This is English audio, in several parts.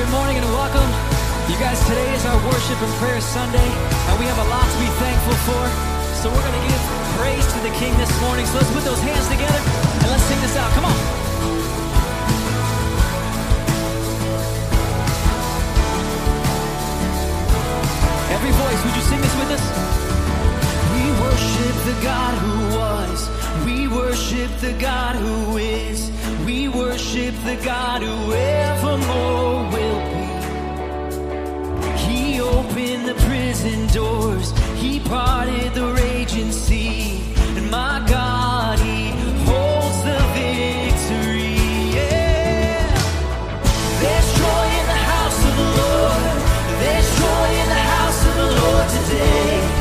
Good morning and welcome. You guys, today is our worship and prayer Sunday, and we have a lot to be thankful for. So we're going to give praise to the King this morning. So let's put those hands together and let's sing this out. Come on. Every voice, would you sing this with us? We worship the God who was. We worship the God who is. We worship the God who evermore will be. He opened the prison doors, He parted the raging sea. And my God, He holds the victory. Yeah. There's joy in the house of the Lord. There's joy in the house of the Lord today.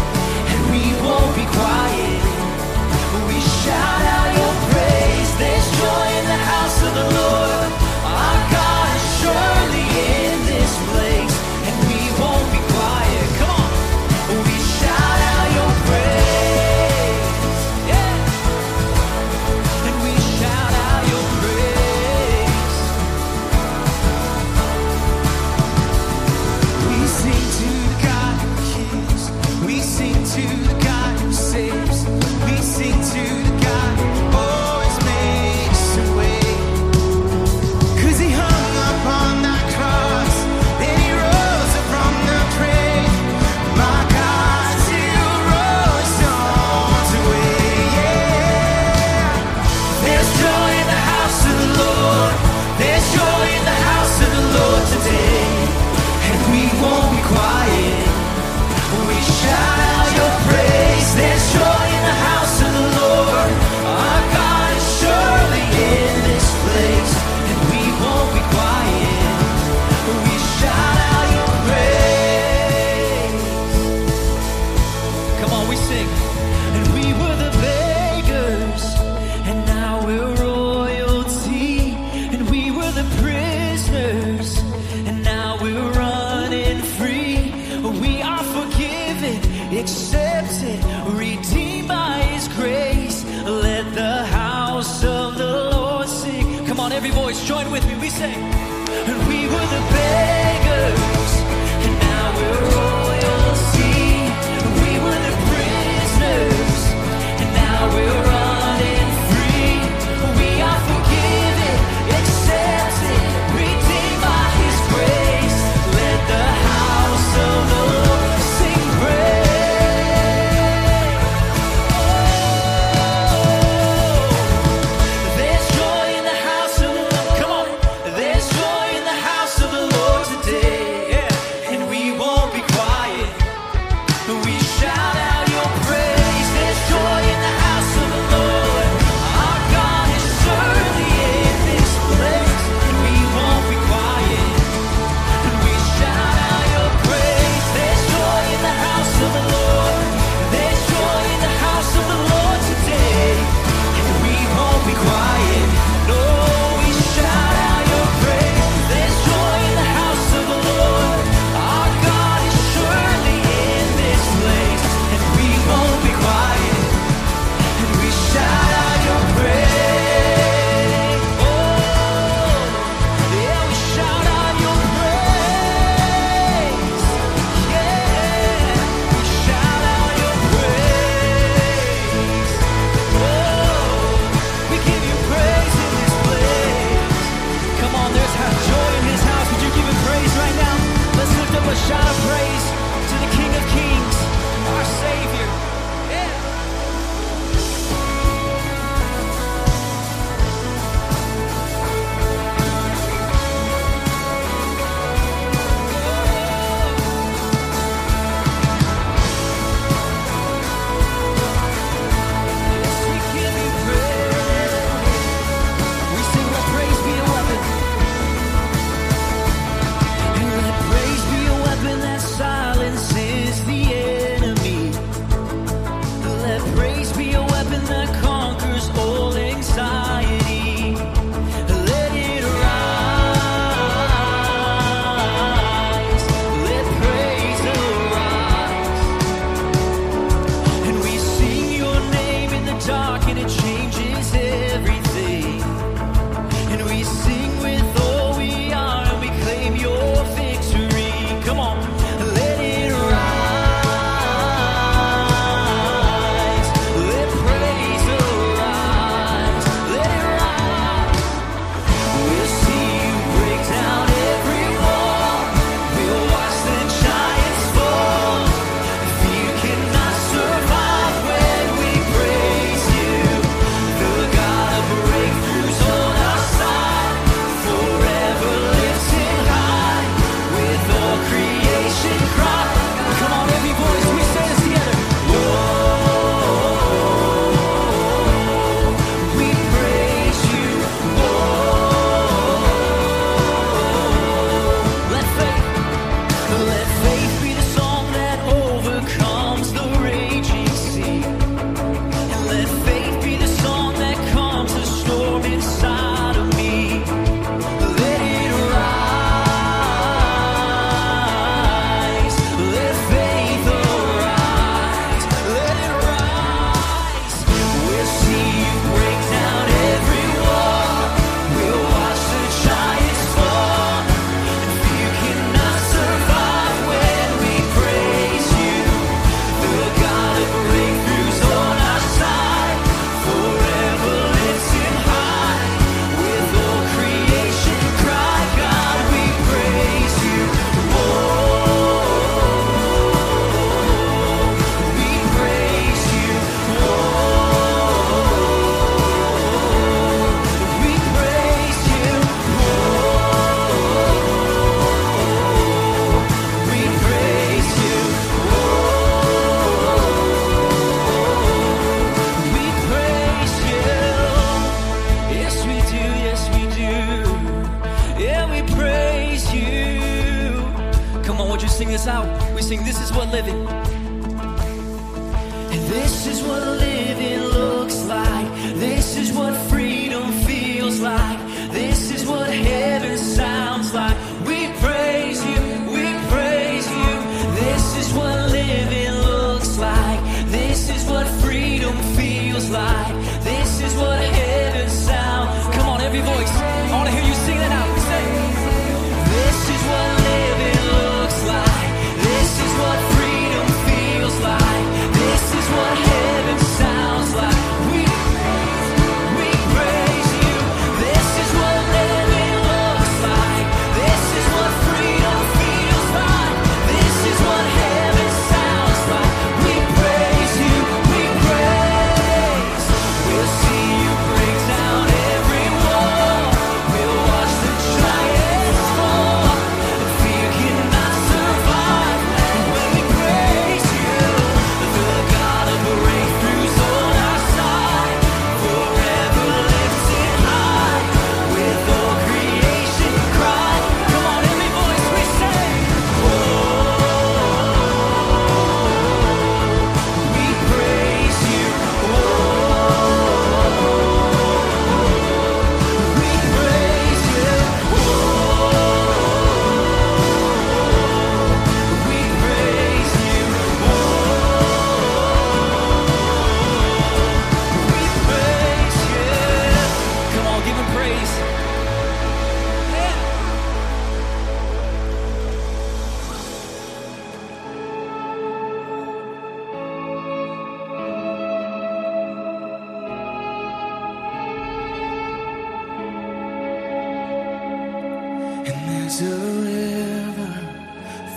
River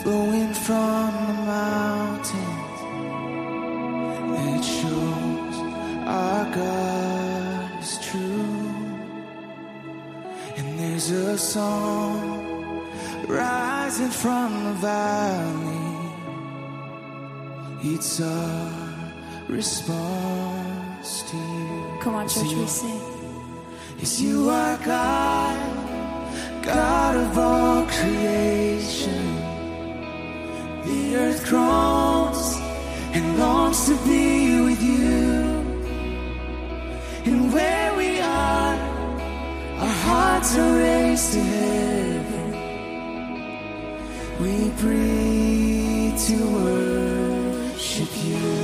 flowing from the shows our true. And there's a song rising from the valley. It's our response to you. Come on, church, we sing. Yes, you are God. God of all creation, the earth groans and longs to be with you. And where we are, our hearts are raised to heaven. We breathe to worship you.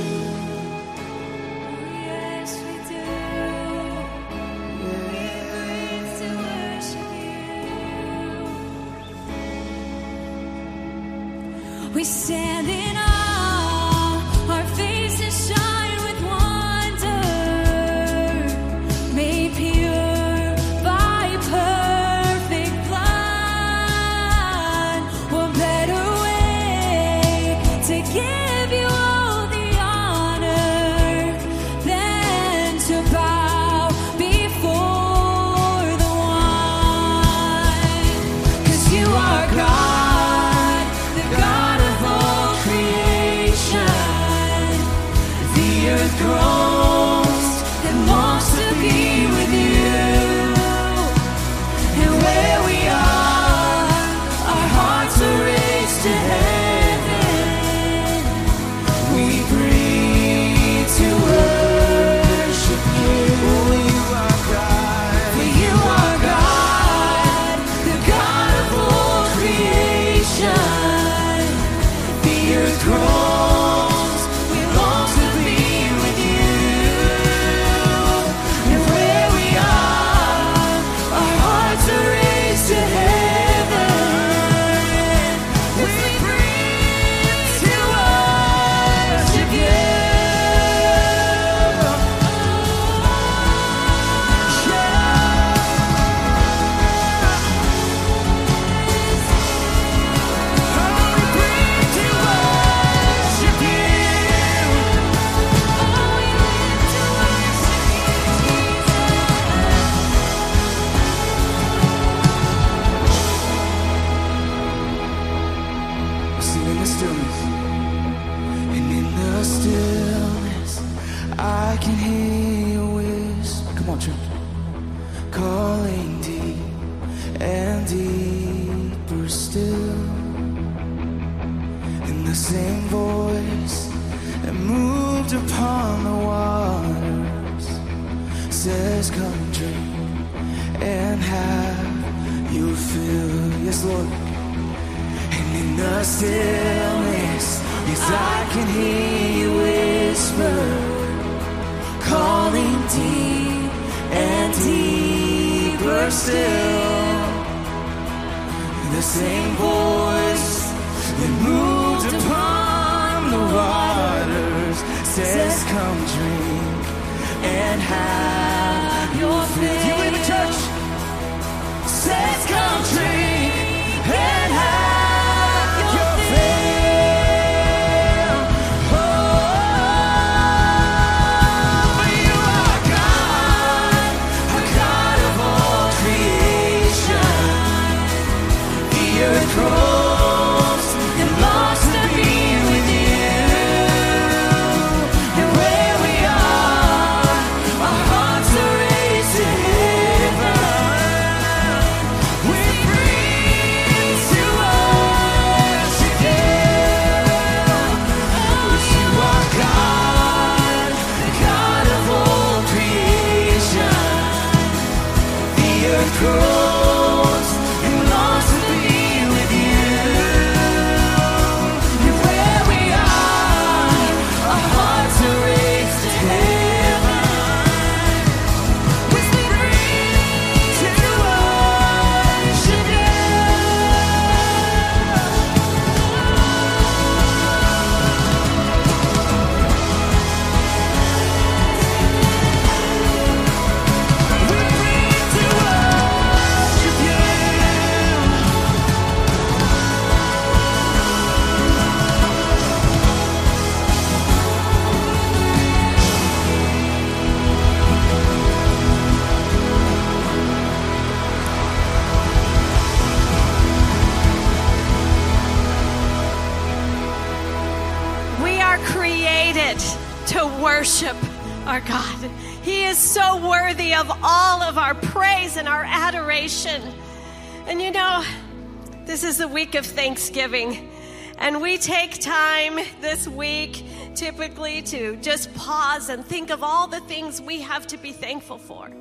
Thanksgiving. And we take time this week typically to just pause and think of all the things we have to be thankful for.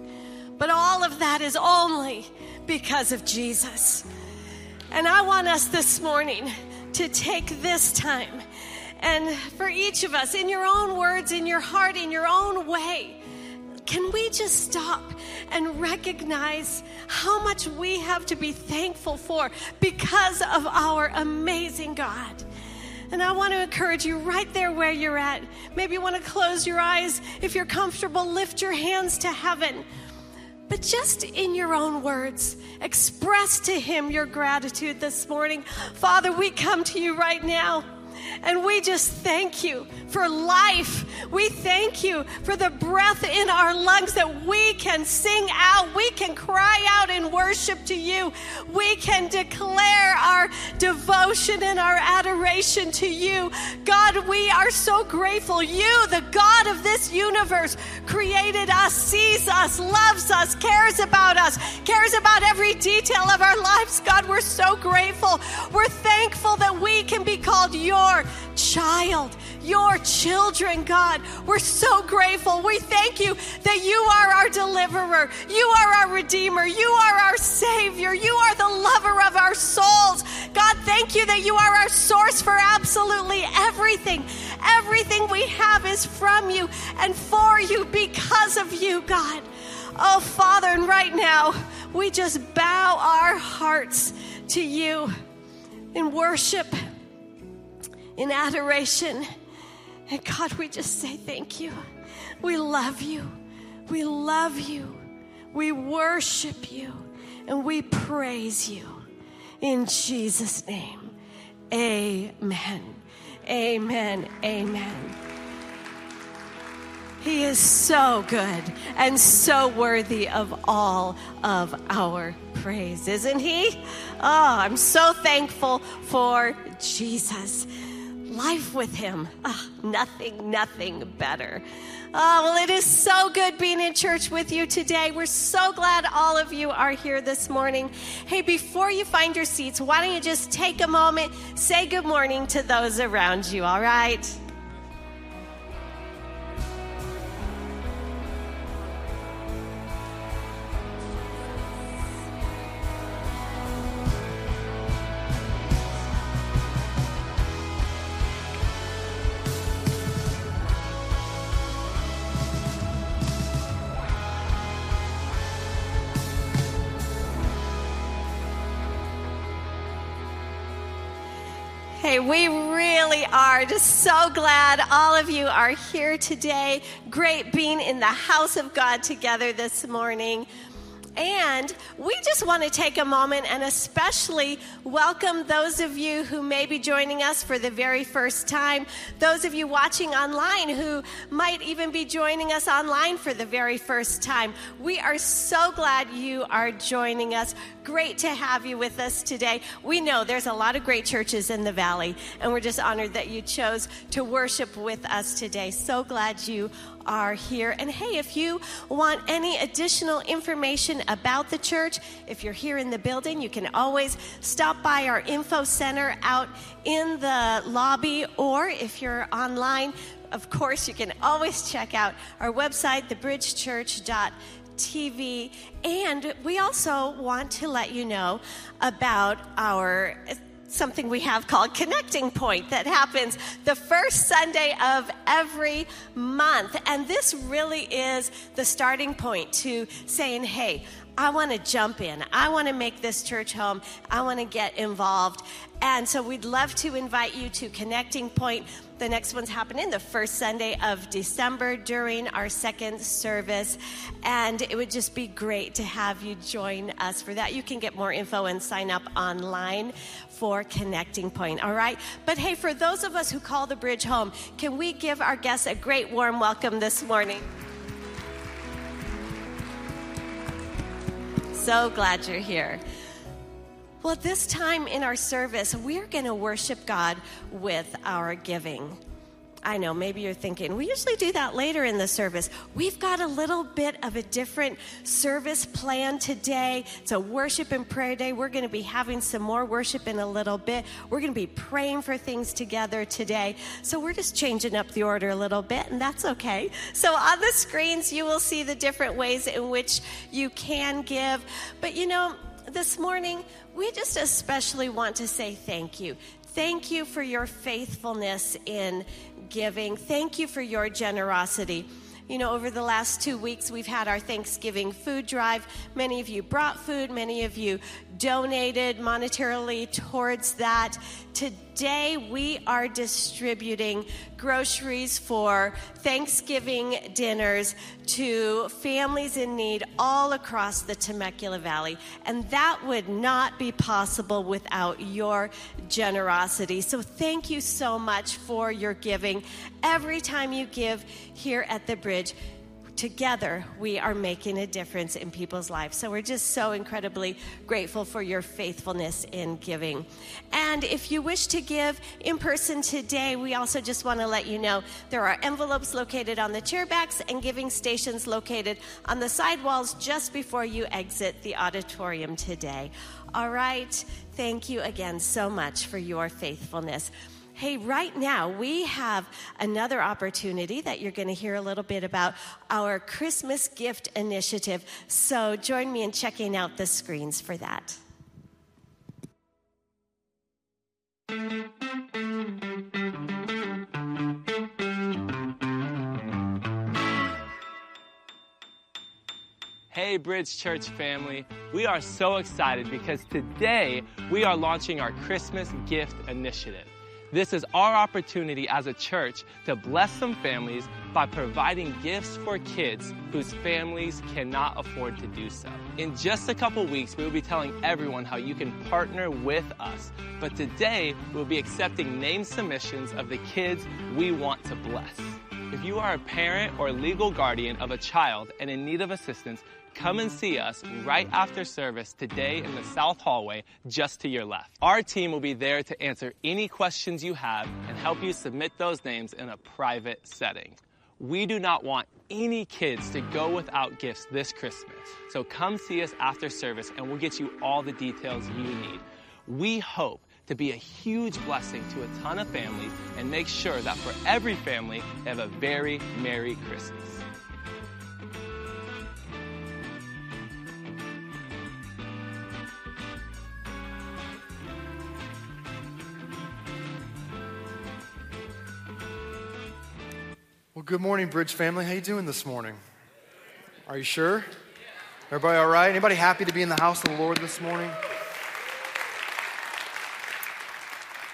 But all of that is only because of Jesus. And I want us this morning to take this time and for each of us, in your own words, in your heart, in your own way, can we just stop and recognize how much we have to be thankful for because of our amazing God? And I want to encourage you right there where you're at. Maybe you want to close your eyes. If you're comfortable, lift your hands to heaven. But just in your own words, express to Him your gratitude this morning. Father, we come to you right now. And we just thank you for life. We thank you for the breath in our lungs that we can sing out. We can cry out in worship to you. We can declare our devotion and our adoration to you. God, we are so grateful. You, the God of this universe, created us, sees us, loves us, cares about us, cares about every detail of our lives. God, we're so grateful. We're thankful that we can be called your child, your children, God. We're so grateful. We thank you that you are our deliverer, you are our redeemer, you are our savior, you are the lover of our souls. God, thank you that you are our source for absolutely everything. Everything we have is from you and for you because of you, God. Oh, Father, and right now, we just bow our hearts to you in worship in adoration. And God, we just say thank you. We love you. We love you. We worship you. And we praise you. In Jesus' name. Amen. Amen. Amen. He is so good and so worthy of all of our praise, isn't he? Oh, I'm so thankful for Jesus. Life with him, ah, nothing, nothing better. Oh, well, it is so good being in church with you today. We're so glad all of you are here this morning. Hey, before you find your seats, why don't you just take a moment, say good morning to those around you, all right? We really are just so glad all of you are here today. Great being in the house of God together this morning. And we just want to take a moment and especially welcome those of you who may be joining us for the very first time, those of you watching online who might even be joining us online for the very first time. We are so glad you are joining us. Great to have you with us today. We know there's a lot of great churches in the valley, and we're just honored that you chose to worship with us today. So glad you are here. And hey, if you want any additional information about the church, if you're here in the building, you can always stop by our info center out in the lobby, or if you're online, of course, you can always check out our website, thebridgechurch.tv. And we also want to let you know about our something we have called Connecting Point that happens the first Sunday of every month. And this really is the starting point to saying, hey, I want to jump in. I want to make this church home. I want to get involved. And so we'd love to invite you to Connecting Point. The next one's happening the first Sunday of December during our second service. And it would just be great to have you join us for that. You can get more info and sign up online for Connecting Point, all right? But hey, for those of us who call the bridge home, can we give our guests a great warm welcome this morning? So glad you're here. Well, this time in our service, we're going to worship God with our giving. I know, maybe you're thinking, we usually do that later in the service. We've got a little bit of a different service plan today. It's a worship and prayer day. We're going to be having some more worship in a little bit. We're going to be praying for things together today. So we're just changing up the order a little bit, and that's okay. So on the screens, you will see the different ways in which you can give. But you know, this morning, we just especially want to say thank you. Thank you for your faithfulness in giving. Thank you for your generosity. You know, over the last two weeks, we've had our Thanksgiving food drive. Many of you brought food, many of you donated monetarily towards that. Today, we are distributing groceries for Thanksgiving dinners to families in need all across the Temecula Valley. And that would not be possible without your generosity. So, thank you so much for your giving. Every time you give here at the bridge, together we are making a difference in people's lives. So we're just so incredibly grateful for your faithfulness in giving. And if you wish to give in person today, we also just want to let you know there are envelopes located on the chairbacks and giving stations located on the side walls just before you exit the auditorium today. All right. Thank you again so much for your faithfulness. Hey, right now we have another opportunity that you're going to hear a little bit about our Christmas gift initiative. So join me in checking out the screens for that. Hey, Bridge Church family. We are so excited because today we are launching our Christmas gift initiative. This is our opportunity as a church to bless some families by providing gifts for kids whose families cannot afford to do so. In just a couple weeks, we will be telling everyone how you can partner with us. But today, we'll be accepting name submissions of the kids we want to bless. If you are a parent or legal guardian of a child and in need of assistance, come and see us right after service today in the South Hallway just to your left. Our team will be there to answer any questions you have and help you submit those names in a private setting. We do not want any kids to go without gifts this Christmas. So come see us after service and we'll get you all the details you need. We hope to be a huge blessing to a ton of families and make sure that for every family, they have a very Merry Christmas. Good morning, Bridge family. How you doing this morning? Are you sure? Everybody all right? Anybody happy to be in the house of the Lord this morning?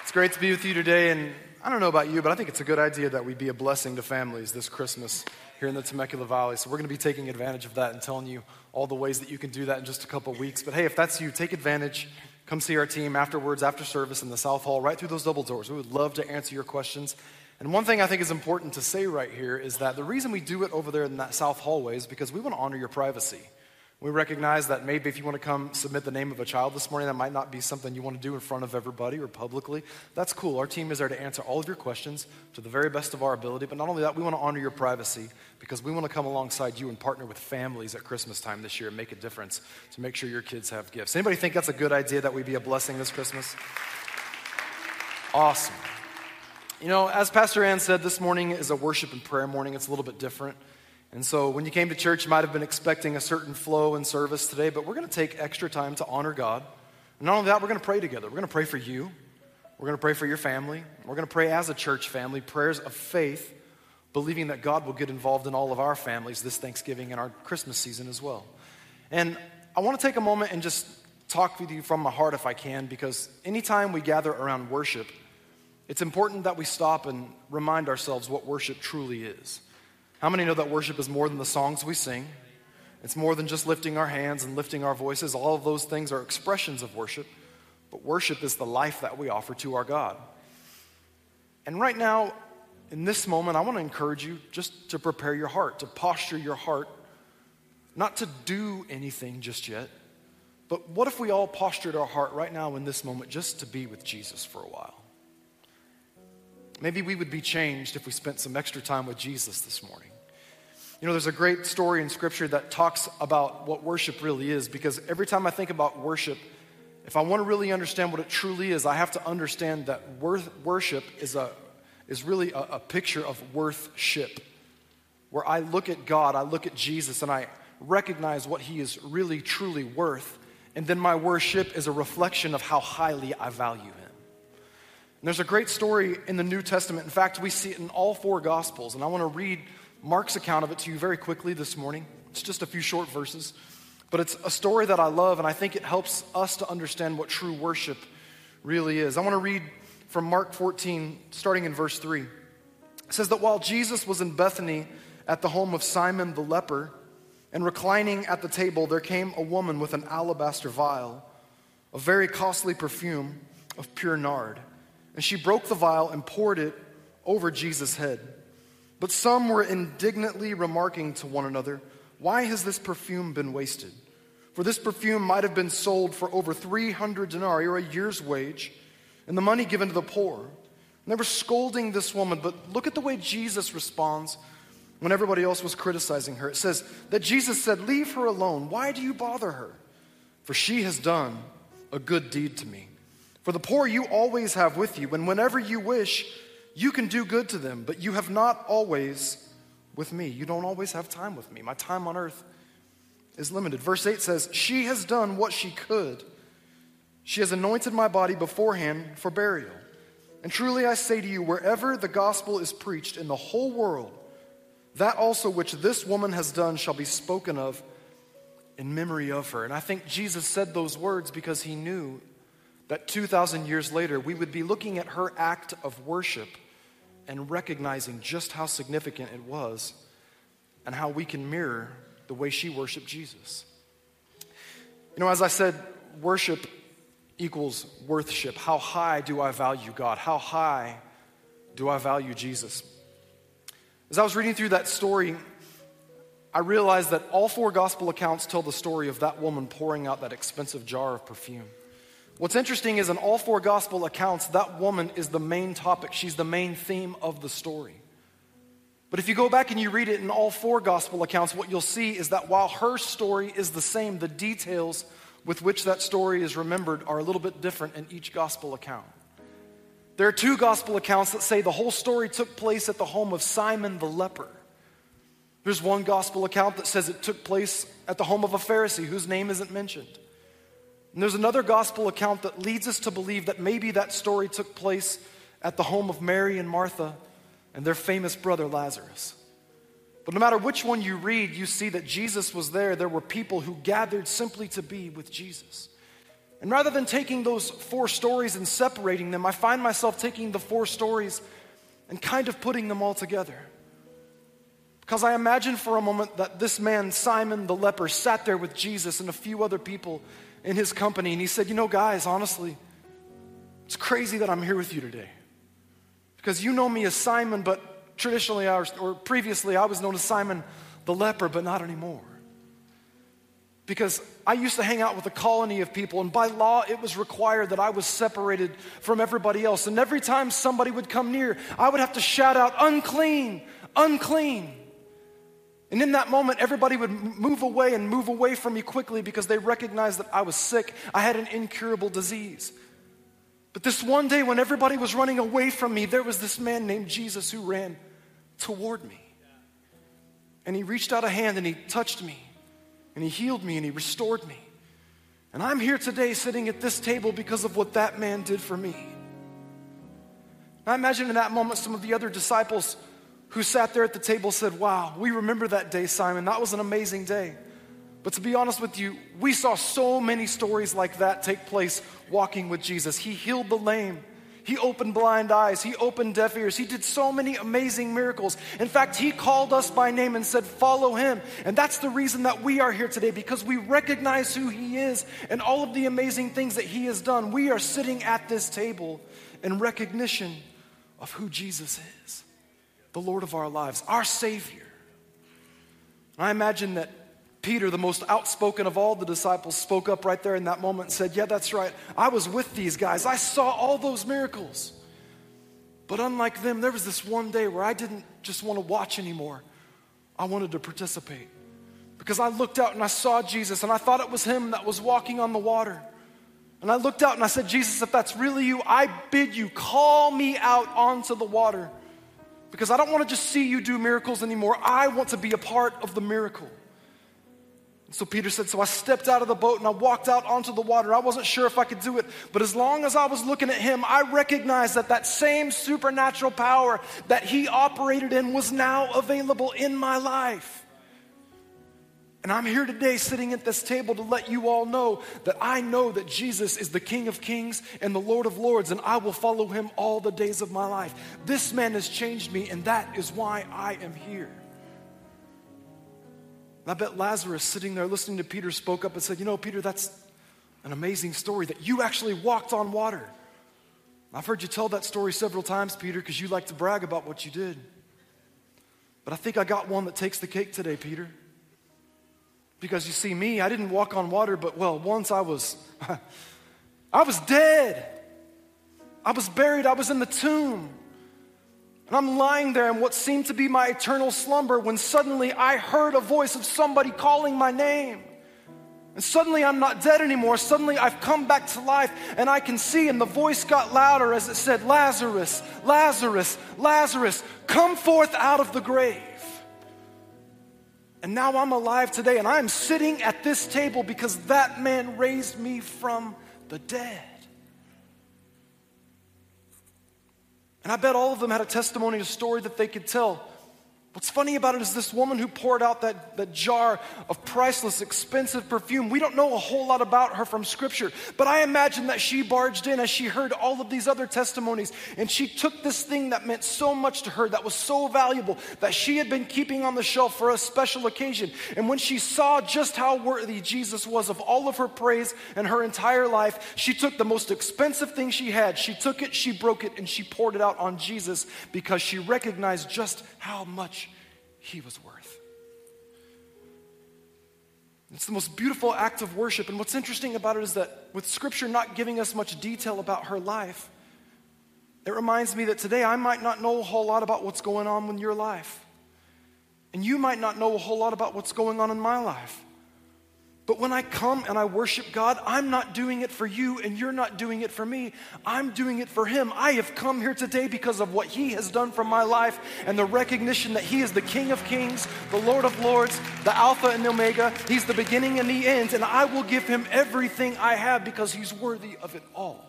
It's great to be with you today. And I don't know about you, but I think it's a good idea that we be a blessing to families this Christmas here in the Temecula Valley. So we're going to be taking advantage of that and telling you all the ways that you can do that in just a couple weeks. But hey, if that's you, take advantage. Come see our team afterwards, after service in the South Hall, right through those double doors. We would love to answer your questions. And one thing I think is important to say right here is that the reason we do it over there in that South hallway is because we want to honor your privacy. We recognize that maybe if you want to come submit the name of a child this morning, that might not be something you want to do in front of everybody or publicly. That's cool. Our team is there to answer all of your questions to the very best of our ability. But not only that, we want to honor your privacy because we want to come alongside you and partner with families at Christmas time this year and make a difference to make sure your kids have gifts. Anybody think that's a good idea that we be a blessing this Christmas? Awesome. You know, as Pastor Ann said, this morning is a worship and prayer morning. It's a little bit different. And so when you came to church, you might have been expecting a certain flow and service today, but we're going to take extra time to honor God. And not only that, we're going to pray together. We're going to pray for you. We're going to pray for your family. We're going to pray as a church family, prayers of faith, believing that God will get involved in all of our families this Thanksgiving and our Christmas season as well. And I want to take a moment and just talk with you from my heart if I can, because anytime we gather around worship, it's important that we stop and remind ourselves what worship truly is. How many know that worship is more than the songs we sing? It's more than just lifting our hands and lifting our voices. All of those things are expressions of worship, but worship is the life that we offer to our God. And right now, in this moment, I want to encourage you just to prepare your heart, to posture your heart, not to do anything just yet, but what if we all postured our heart right now in this moment just to be with Jesus for a while? Maybe we would be changed if we spent some extra time with Jesus this morning. You know, there's a great story in Scripture that talks about what worship really is because every time I think about worship, if I want to really understand what it truly is, I have to understand that worth, worship is, a, is really a, a picture of worthship. Where I look at God, I look at Jesus, and I recognize what He is really, truly worth. And then my worship is a reflection of how highly I value Him. And there's a great story in the New Testament. In fact, we see it in all four Gospels. And I want to read Mark's account of it to you very quickly this morning. It's just a few short verses, but it's a story that I love, and I think it helps us to understand what true worship really is. I want to read from Mark 14, starting in verse 3. It says that while Jesus was in Bethany at the home of Simon the leper, and reclining at the table, there came a woman with an alabaster vial, a very costly perfume of pure nard. And she broke the vial and poured it over Jesus' head. But some were indignantly remarking to one another, Why has this perfume been wasted? For this perfume might have been sold for over 300 denarii, or a year's wage, and the money given to the poor. And they were scolding this woman, but look at the way Jesus responds when everybody else was criticizing her. It says that Jesus said, Leave her alone. Why do you bother her? For she has done a good deed to me. For the poor you always have with you, and whenever you wish, you can do good to them, but you have not always with me. You don't always have time with me. My time on earth is limited. Verse 8 says, She has done what she could. She has anointed my body beforehand for burial. And truly I say to you, wherever the gospel is preached in the whole world, that also which this woman has done shall be spoken of in memory of her. And I think Jesus said those words because he knew that 2,000 years later we would be looking at her act of worship and recognizing just how significant it was and how we can mirror the way she worshiped Jesus. You know, as I said, worship equals worthship. How high do I value God? How high do I value Jesus? As I was reading through that story, I realized that all four gospel accounts tell the story of that woman pouring out that expensive jar of perfume. What's interesting is in all four gospel accounts, that woman is the main topic. She's the main theme of the story. But if you go back and you read it in all four gospel accounts, what you'll see is that while her story is the same, the details with which that story is remembered are a little bit different in each gospel account. There are two gospel accounts that say the whole story took place at the home of Simon the leper. There's one gospel account that says it took place at the home of a Pharisee whose name isn't mentioned. And there's another gospel account that leads us to believe that maybe that story took place at the home of Mary and Martha and their famous brother Lazarus. But no matter which one you read, you see that Jesus was there. There were people who gathered simply to be with Jesus. And rather than taking those four stories and separating them, I find myself taking the four stories and kind of putting them all together. Because I imagine for a moment that this man, Simon the leper, sat there with Jesus and a few other people in his company, and he said, You know, guys, honestly, it's crazy that I'm here with you today. Because you know me as Simon, but traditionally I or previously I was known as Simon the leper, but not anymore. Because I used to hang out with a colony of people, and by law, it was required that I was separated from everybody else. And every time somebody would come near, I would have to shout out, unclean, unclean. And in that moment, everybody would move away and move away from me quickly because they recognized that I was sick. I had an incurable disease. But this one day, when everybody was running away from me, there was this man named Jesus who ran toward me. And he reached out a hand and he touched me and he healed me and he restored me. And I'm here today sitting at this table because of what that man did for me. I imagine in that moment some of the other disciples who sat there at the table said, Wow, we remember that day, Simon. That was an amazing day. But to be honest with you, we saw so many stories like that take place walking with Jesus. He healed the lame. He opened blind eyes. He opened deaf ears. He did so many amazing miracles. In fact, He called us by name and said, Follow Him. And that's the reason that we are here today because we recognize who He is and all of the amazing things that He has done. We are sitting at this table in recognition of who Jesus is, the Lord of our lives, our Savior. I imagine that Peter, the most outspoken of all the disciples, spoke up right there in that moment and said, Yeah, that's right. I was with these guys. I saw all those miracles. But unlike them, there was this one day where I didn't just want to watch anymore. I wanted to participate. Because I looked out and I saw Jesus and I thought it was him that was walking on the water. And I looked out and I said, Jesus, if that's really you, I bid you, call me out onto the water. Because I don't want to just see you do miracles anymore. I want to be a part of the miracle. So Peter said, So I stepped out of the boat and I walked out onto the water. I wasn't sure if I could do it, but as long as I was looking at him, I recognized that that same supernatural power that he operated in was now available in my life. And I'm here today sitting at this table to let you all know that I know that Jesus is the King of Kings and the Lord of Lords, and I will follow him all the days of my life. This man has changed me, and that is why I am here. And I bet Lazarus, sitting there listening to Peter, spoke up and said, You know, Peter, that's an amazing story that you actually walked on water. I've heard you tell that story several times, Peter, because you like to brag about what you did. But I think I got one that takes the cake today, Peter. Because you see, me, I didn't walk on water, but well, once I was, I was dead. I was buried, I was in the tomb. And I'm lying there in what seemed to be my eternal slumber when suddenly I heard a voice of somebody calling my name. And suddenly I'm not dead anymore. Suddenly I've come back to life and I can see, and the voice got louder as it said, Lazarus, Lazarus, Lazarus, come forth out of the grave. And now I'm alive today, and I'm sitting at this table because that man raised me from the dead. And I bet all of them had a testimony, a story that they could tell. What's funny about it is this woman who poured out that, that jar of priceless, expensive perfume. We don't know a whole lot about her from Scripture, but I imagine that she barged in as she heard all of these other testimonies, and she took this thing that meant so much to her, that was so valuable, that she had been keeping on the shelf for a special occasion. And when she saw just how worthy Jesus was of all of her praise and her entire life, she took the most expensive thing she had, she took it, she broke it, and she poured it out on Jesus because she recognized just how much he was worth. It's the most beautiful act of worship. And what's interesting about it is that with Scripture not giving us much detail about her life, it reminds me that today I might not know a whole lot about what's going on in your life. And you might not know a whole lot about what's going on in my life. But when I come and I worship God, I'm not doing it for you and you're not doing it for me. I'm doing it for Him. I have come here today because of what He has done for my life and the recognition that He is the King of Kings, the Lord of Lords, the Alpha and the Omega. He's the beginning and the end, and I will give Him everything I have because He's worthy of it all.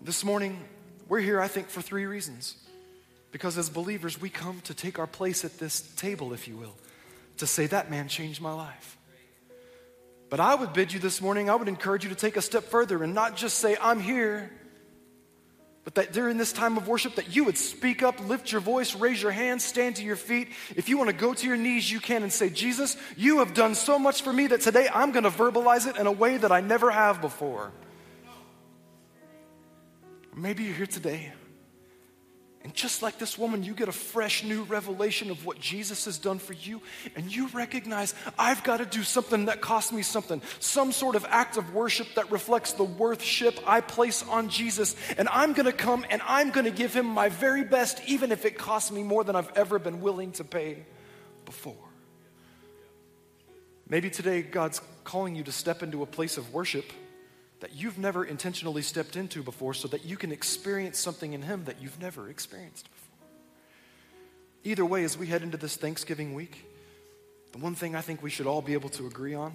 This morning, we're here, I think, for three reasons. Because as believers, we come to take our place at this table, if you will, to say, That man changed my life. But I would bid you this morning, I would encourage you to take a step further and not just say, I'm here, but that during this time of worship that you would speak up, lift your voice, raise your hands, stand to your feet. If you want to go to your knees, you can and say, Jesus, you have done so much for me that today I'm going to verbalize it in a way that I never have before. Maybe you're here today and just like this woman, you get a fresh new revelation of what Jesus has done for you, and you recognize, I've got to do something that costs me something, some sort of act of worship that reflects the worthship I place on Jesus. And I'm going to come and I'm going to give him my very best, even if it costs me more than I've ever been willing to pay before. Maybe today God's calling you to step into a place of worship that you've never intentionally stepped into before so that you can experience something in Him that you've never experienced before. Either way, as we head into this Thanksgiving week, the one thing I think we should all be able to agree on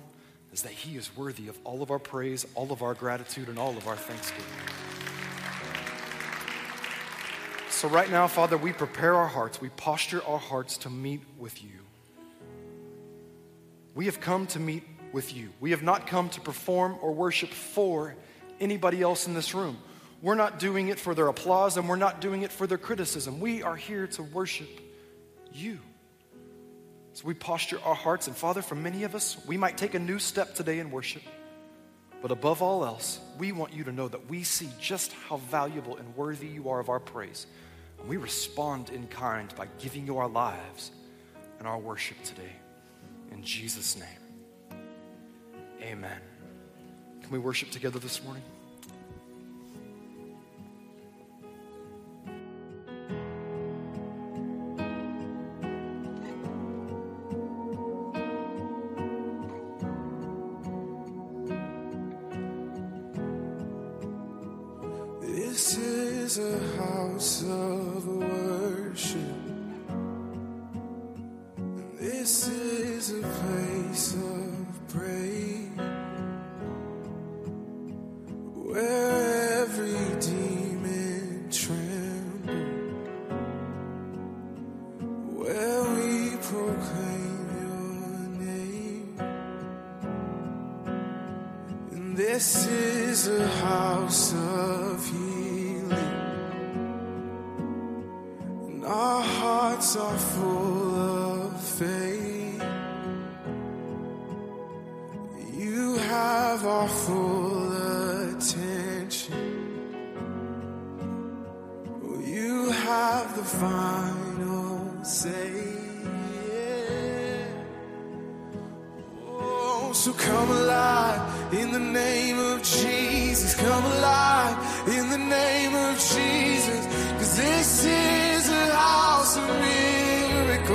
is that He is worthy of all of our praise, all of our gratitude, and all of our thanksgiving. So, right now, Father, we prepare our hearts, we posture our hearts to meet with you. We have come to meet with you. We have not come to perform or worship for anybody else in this room. We're not doing it for their applause and we're not doing it for their criticism. We are here to worship you. So we posture our hearts, and Father, for many of us, we might take a new step today in worship. But above all else, we want you to know that we see just how valuable and worthy you are of our praise. And we respond in kind by giving you our lives and our worship today. In Jesus' name. Amen. Can we worship together this morning? So come alive in the name of Jesus. Come alive in the name of Jesus. Cause this is a house of miracles.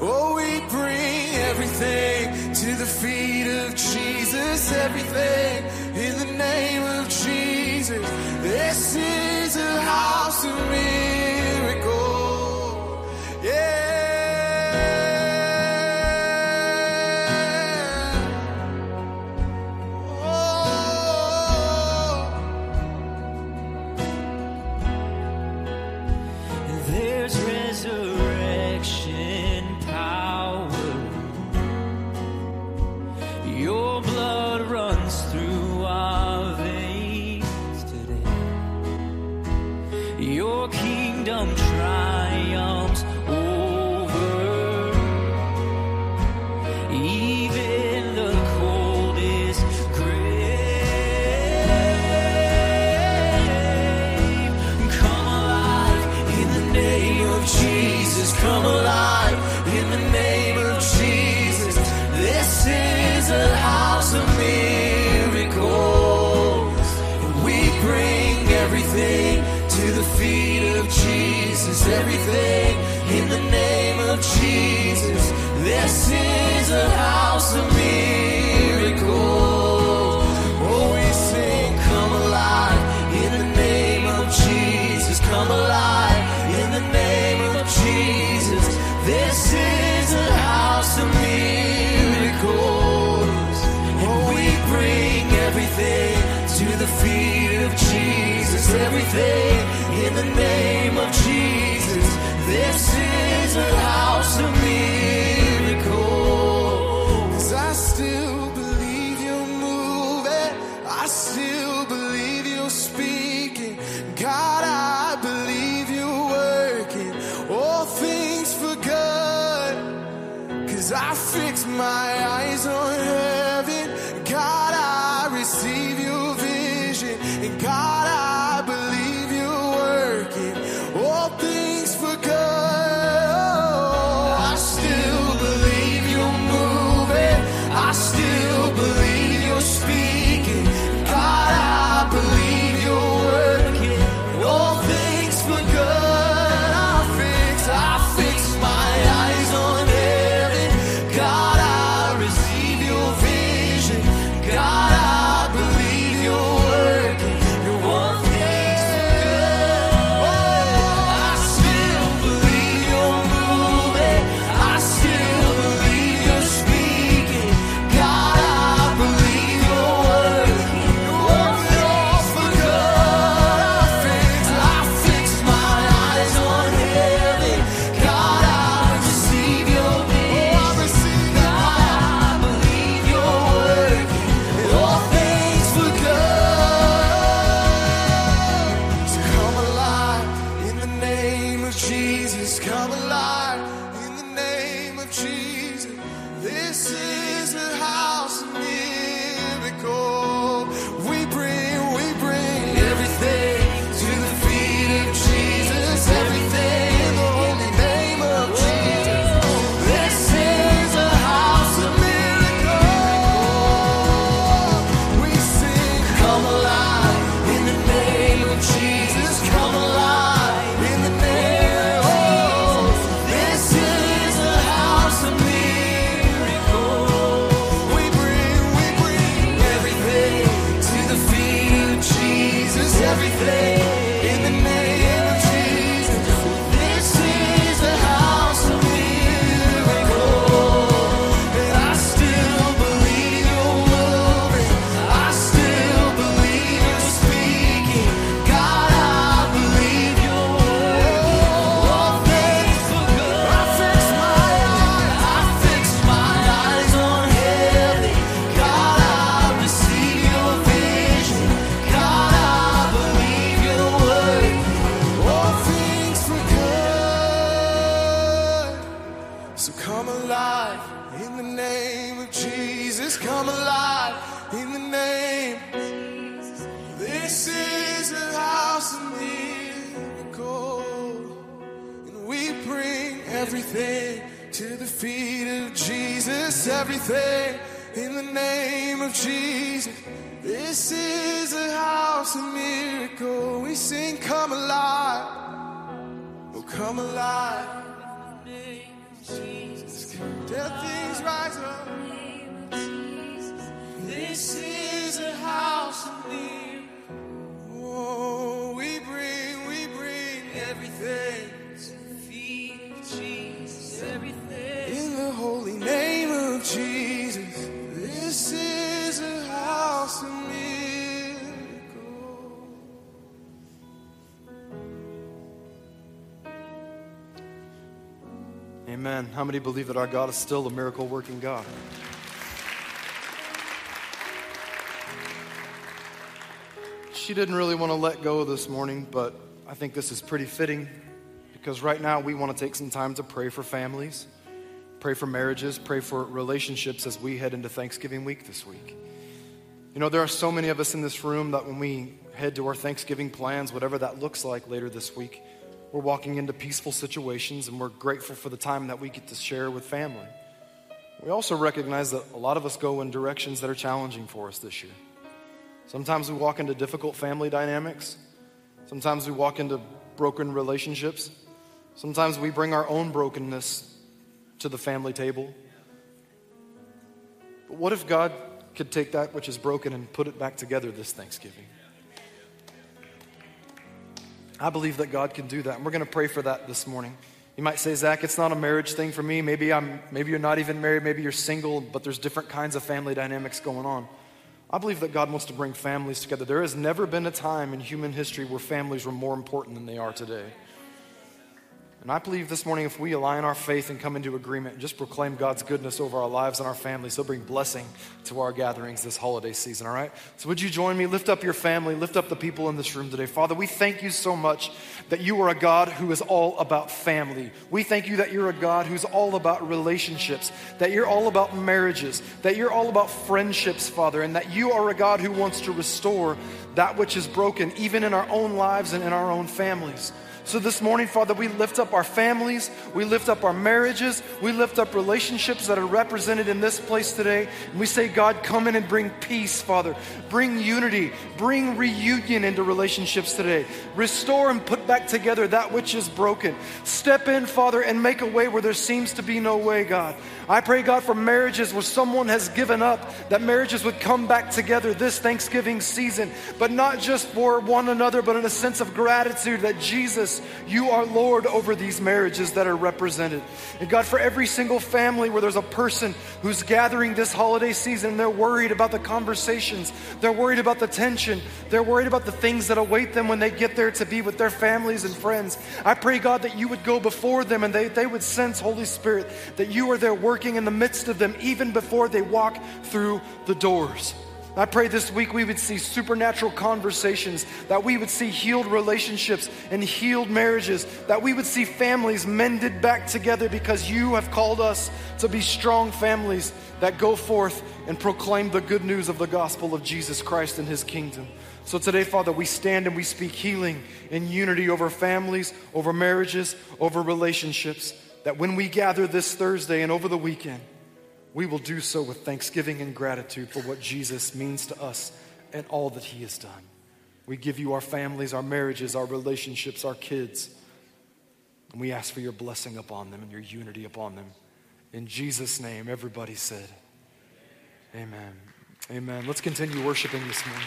Oh, we bring everything to the feet of Jesus. Everything in the name of Jesus. This is everything in the name of Jesus. This is a house of miracles. I still believe you're moving. I still believe you're speaking. God, I believe you're working all things for good. Cause I fix my eyes on How many believe that our God is still a miracle working God? She didn't really want to let go this morning, but I think this is pretty fitting because right now we want to take some time to pray for families, pray for marriages, pray for relationships as we head into Thanksgiving week this week. You know, there are so many of us in this room that when we head to our Thanksgiving plans, whatever that looks like later this week, we're walking into peaceful situations and we're grateful for the time that we get to share with family. We also recognize that a lot of us go in directions that are challenging for us this year. Sometimes we walk into difficult family dynamics. Sometimes we walk into broken relationships. Sometimes we bring our own brokenness to the family table. But what if God could take that which is broken and put it back together this Thanksgiving? I believe that God can do that, and we're going to pray for that this morning. You might say, Zach, it's not a marriage thing for me. Maybe I'm, maybe you're not even married. Maybe you're single, but there's different kinds of family dynamics going on. I believe that God wants to bring families together. There has never been a time in human history where families were more important than they are today. And I believe this morning, if we align our faith and come into agreement and just proclaim God's goodness over our lives and our families, He'll bring blessing to our gatherings this holiday season, all right? So, would you join me? Lift up your family, lift up the people in this room today. Father, we thank you so much that you are a God who is all about family. We thank you that you're a God who's all about relationships, that you're all about marriages, that you're all about friendships, Father, and that you are a God who wants to restore that which is broken, even in our own lives and in our own families. So this morning, Father, we lift up our families, we lift up our marriages, we lift up relationships that are represented in this place today. And we say, God, come in and bring peace, Father. Bring unity, bring reunion into relationships today. Restore and put back together that which is broken. Step in, Father, and make a way where there seems to be no way, God. I pray, God, for marriages where someone has given up, that marriages would come back together this Thanksgiving season, but not just for one another, but in a sense of gratitude that Jesus, you are Lord over these marriages that are represented. And God, for every single family where there's a person who's gathering this holiday season, they're worried about the conversations, they're worried about the tension, they're worried about the things that await them when they get there to be with their families and friends. I pray, God, that you would go before them and they, they would sense, Holy Spirit, that you are there working in the midst of them even before they walk through the doors. I pray this week we would see supernatural conversations, that we would see healed relationships and healed marriages, that we would see families mended back together because you have called us to be strong families that go forth and proclaim the good news of the gospel of Jesus Christ and his kingdom. So today, Father, we stand and we speak healing and unity over families, over marriages, over relationships. That when we gather this Thursday and over the weekend, we will do so with thanksgiving and gratitude for what Jesus means to us and all that he has done. We give you our families, our marriages, our relationships, our kids. And we ask for your blessing upon them and your unity upon them. In Jesus' name, everybody said, Amen. Amen. Let's continue worshiping this morning.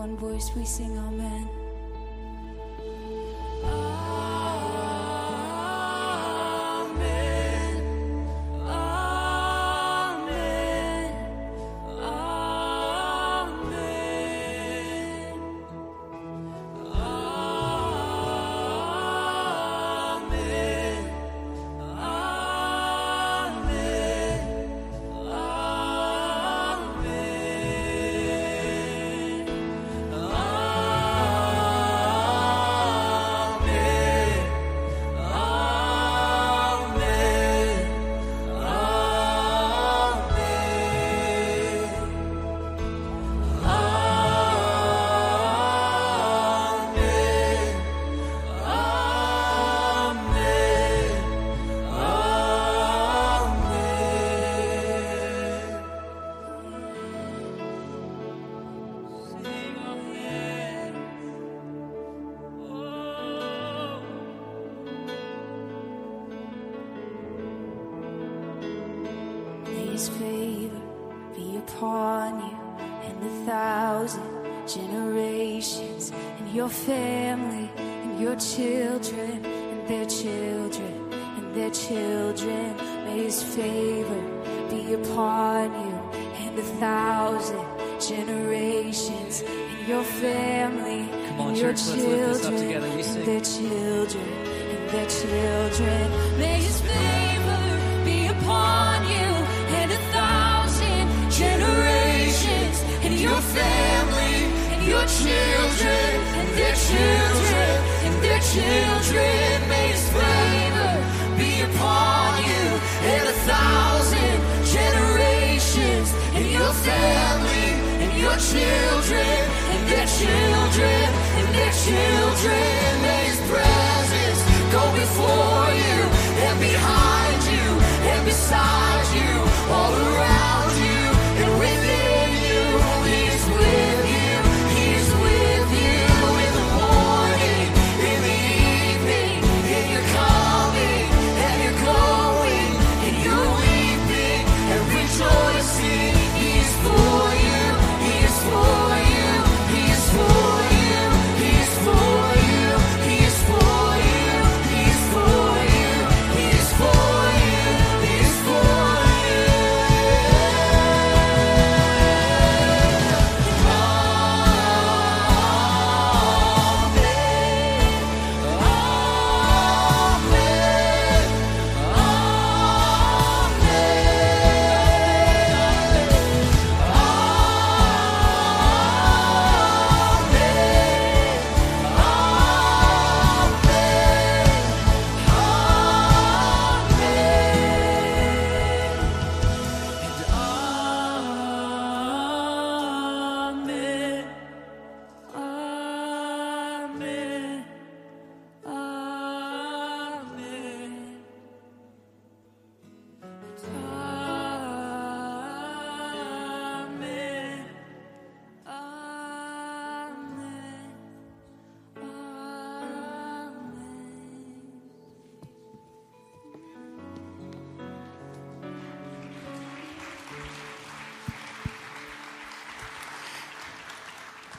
One voice we sing Amen.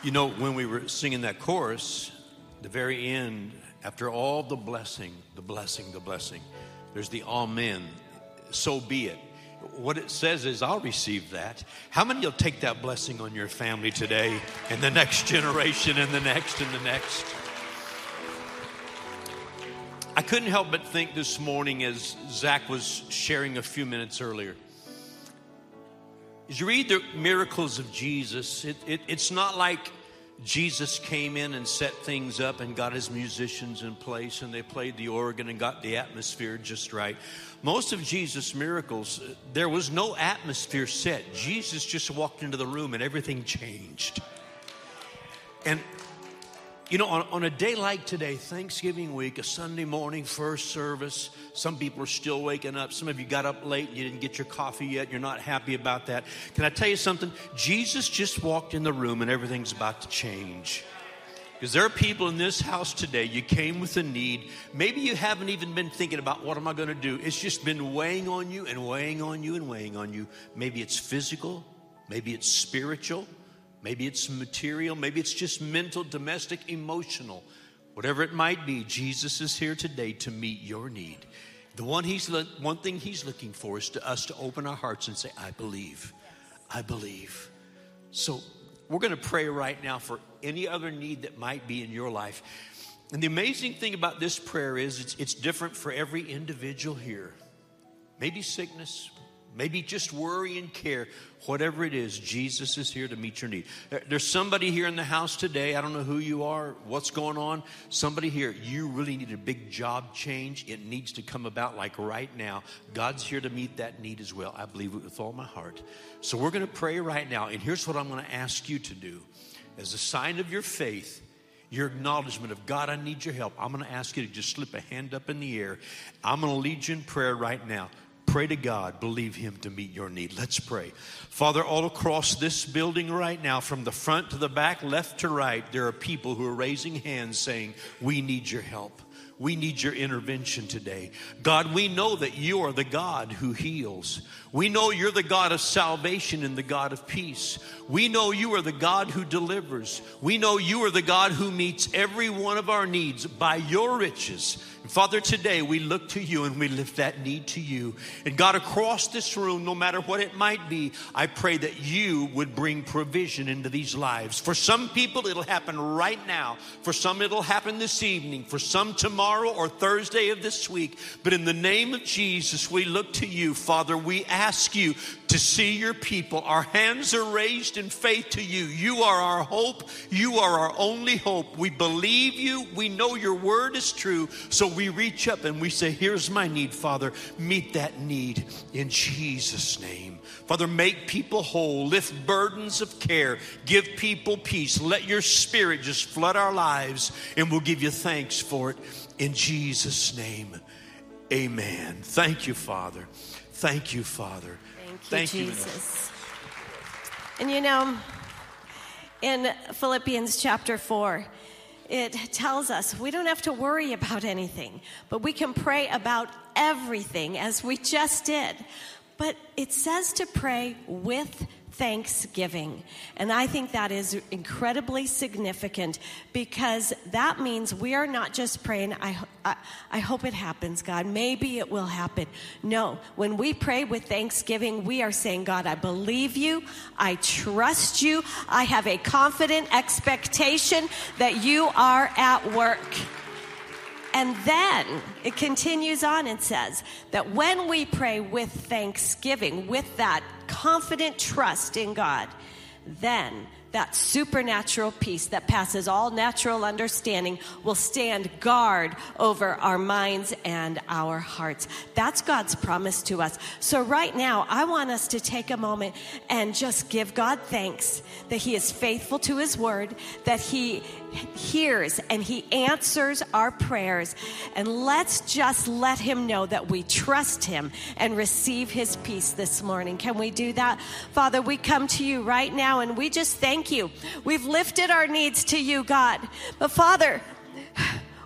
You know, when we were singing that chorus, the very end, after all the blessing, the blessing, the blessing, there's the amen. So be it. What it says is, I'll receive that. How many will take that blessing on your family today and the next generation and the next and the next? I couldn't help but think this morning as Zach was sharing a few minutes earlier. As you read the miracles of Jesus, it, it, it's not like Jesus came in and set things up and got his musicians in place and they played the organ and got the atmosphere just right. Most of Jesus' miracles, there was no atmosphere set. Jesus just walked into the room and everything changed. And you know, on, on a day like today, Thanksgiving week, a Sunday morning, first service, some people are still waking up. Some of you got up late and you didn't get your coffee yet. You're not happy about that. Can I tell you something? Jesus just walked in the room and everything's about to change. Because there are people in this house today, you came with a need. Maybe you haven't even been thinking about what am I going to do. It's just been weighing on you and weighing on you and weighing on you. Maybe it's physical, maybe it's spiritual, maybe it's material, maybe it's just mental, domestic, emotional. Whatever it might be, Jesus is here today to meet your need. The one, he's, one thing he's looking for is to us to open our hearts and say, I believe. I believe. So we're going to pray right now for any other need that might be in your life. And the amazing thing about this prayer is it's, it's different for every individual here. Maybe sickness, maybe just worry and care. Whatever it is, Jesus is here to meet your need. There's somebody here in the house today. I don't know who you are, what's going on. Somebody here, you really need a big job change. It needs to come about like right now. God's here to meet that need as well. I believe it with all my heart. So we're going to pray right now. And here's what I'm going to ask you to do as a sign of your faith your acknowledgement of God, I need your help. I'm going to ask you to just slip a hand up in the air. I'm going to lead you in prayer right now. Pray to God, believe Him to meet your need. Let's pray. Father, all across this building right now, from the front to the back, left to right, there are people who are raising hands saying, We need your help. We need your intervention today. God, we know that you are the God who heals. We know you're the God of salvation and the God of peace. We know you are the God who delivers. We know you are the God who meets every one of our needs by your riches. And Father, today we look to you and we lift that need to you. And God, across this room, no matter what it might be, I pray that you would bring provision into these lives. For some people, it'll happen right now. For some, it'll happen this evening. For some, tomorrow or Thursday of this week. But in the name of Jesus, we look to you, Father. We ask you to see your people. Our hands are raised in faith to you. You are our hope. You are our only hope. We believe you. We know your word is true. So we reach up and we say, Here's my need, Father. Meet that need in Jesus' name. Father, make people whole, lift burdens of care, give people peace. Let your spirit just flood our lives, and we'll give you thanks for it in Jesus' name. Amen. Thank you, Father. Thank you, Father. Thank you, Jesus. And you know, in Philippians chapter 4, it tells us we don't have to worry about anything, but we can pray about everything as we just did. But it says to pray with thanksgiving. And I think that is incredibly significant because that means we are not just praying, I, I, I, hope it happens, God. Maybe it will happen. No, when we pray with thanksgiving, we are saying, God, I believe you. I trust you. I have a confident expectation that you are at work. And then it continues on and says that when we pray with thanksgiving, with that confident trust in God, then that supernatural peace that passes all natural understanding will stand guard over our minds and our hearts. That's God's promise to us. So, right now, I want us to take a moment and just give God thanks that He is faithful to His word, that He hears and he answers our prayers. And let's just let him know that we trust him and receive his peace this morning. Can we do that? Father, we come to you right now and we just thank you. We've lifted our needs to you, God. But Father,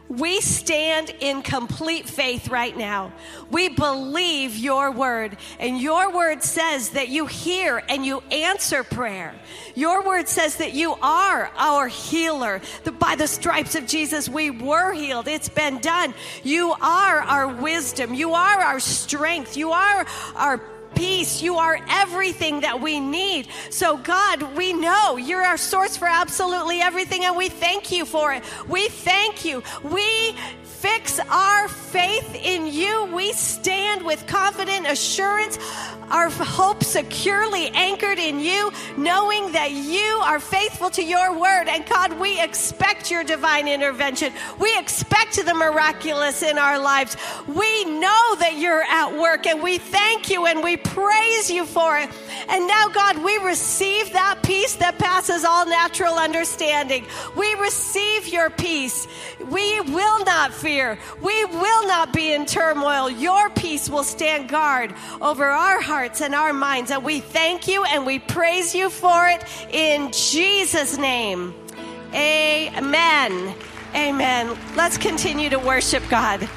we stand in complete faith right now. We believe your word, and your word says that you hear and you answer prayer. Your word says that you are our healer. That by the stripes of Jesus, we were healed. It's been done. You are our wisdom. You are our strength. You are our peace. You are everything that we need. So, God, we know you're our source for absolutely everything, and we thank you for it. We thank you. We fix our faith in you. We stand with confident assurance, our hope securely anchored in you, knowing that you are faithful to your word. And God, we expect your divine intervention. We expect the miraculous in our lives. We know that you're at work, and we thank you and we praise you for it. And now, God, we receive that peace that passes all natural understanding. We receive your peace. We will not fear. We will not be in turmoil. Your peace will stand guard over our hearts and our minds. And we thank you and we praise you for it in Jesus' name. Amen. Amen. Let's continue to worship God.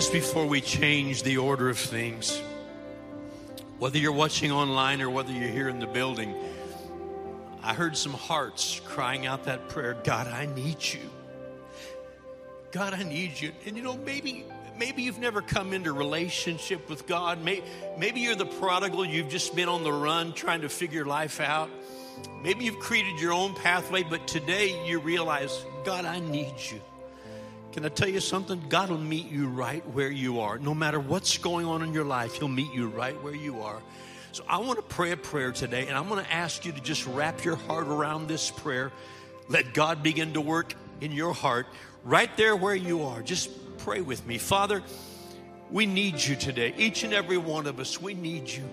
Just before we change the order of things, whether you're watching online or whether you're here in the building, I heard some hearts crying out that prayer God, I need you. God, I need you. And you know, maybe maybe you've never come into relationship with God. Maybe, maybe you're the prodigal, you've just been on the run trying to figure life out. Maybe you've created your own pathway, but today you realize, God, I need you. Can I tell you something? God will meet you right where you are. No matter what's going on in your life, He'll meet you right where you are. So I want to pray a prayer today, and I'm going to ask you to just wrap your heart around this prayer. Let God begin to work in your heart right there where you are. Just pray with me. Father, we need you today. Each and every one of us, we need you.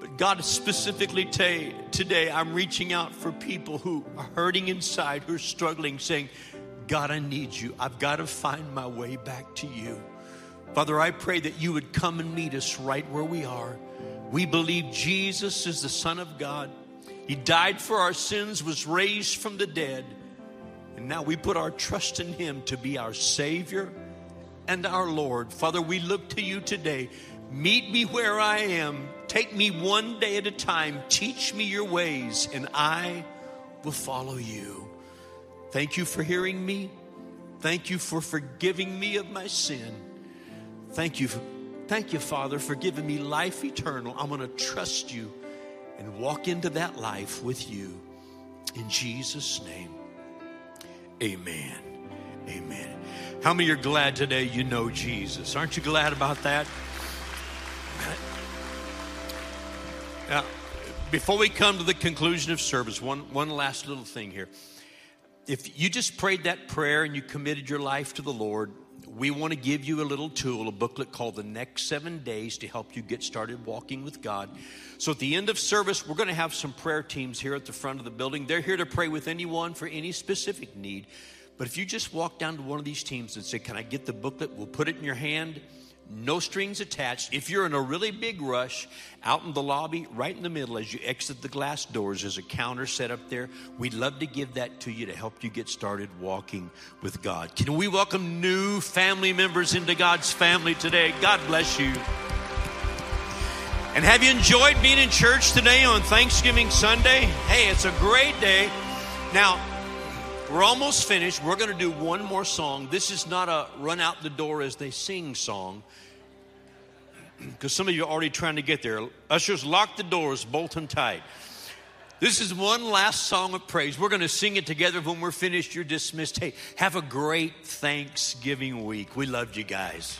But God, specifically t- today, I'm reaching out for people who are hurting inside, who are struggling, saying, God, I need you. I've got to find my way back to you. Father, I pray that you would come and meet us right where we are. We believe Jesus is the Son of God. He died for our sins, was raised from the dead. And now we put our trust in Him to be our Savior and our Lord. Father, we look to you today. Meet me where I am. Take me one day at a time. Teach me your ways, and I will follow you. Thank you for hearing me. Thank you for forgiving me of my sin. Thank you. For, thank you, Father, for giving me life eternal. I'm going to trust you and walk into that life with you. In Jesus' name, amen. Amen. How many are glad today you know Jesus? Aren't you glad about that? Now, before we come to the conclusion of service, one, one last little thing here. If you just prayed that prayer and you committed your life to the Lord, we want to give you a little tool, a booklet called The Next Seven Days to help you get started walking with God. So at the end of service, we're going to have some prayer teams here at the front of the building. They're here to pray with anyone for any specific need. But if you just walk down to one of these teams and say, Can I get the booklet? We'll put it in your hand no strings attached. If you're in a really big rush, out in the lobby, right in the middle, as you exit the glass doors, there's a counter set up there. We'd love to give that to you to help you get started walking with God. Can we welcome new family members into God's family today? God bless you. And have you enjoyed being in church today on Thanksgiving Sunday? Hey, it's a great day. Now, we're almost finished. We're going to do one more song. This is not a run out the door as they sing song. Because some of you are already trying to get there. Ushers, lock the doors, bolt them tight. This is one last song of praise. We're going to sing it together when we're finished. You're dismissed. Hey, have a great Thanksgiving week. We loved you guys.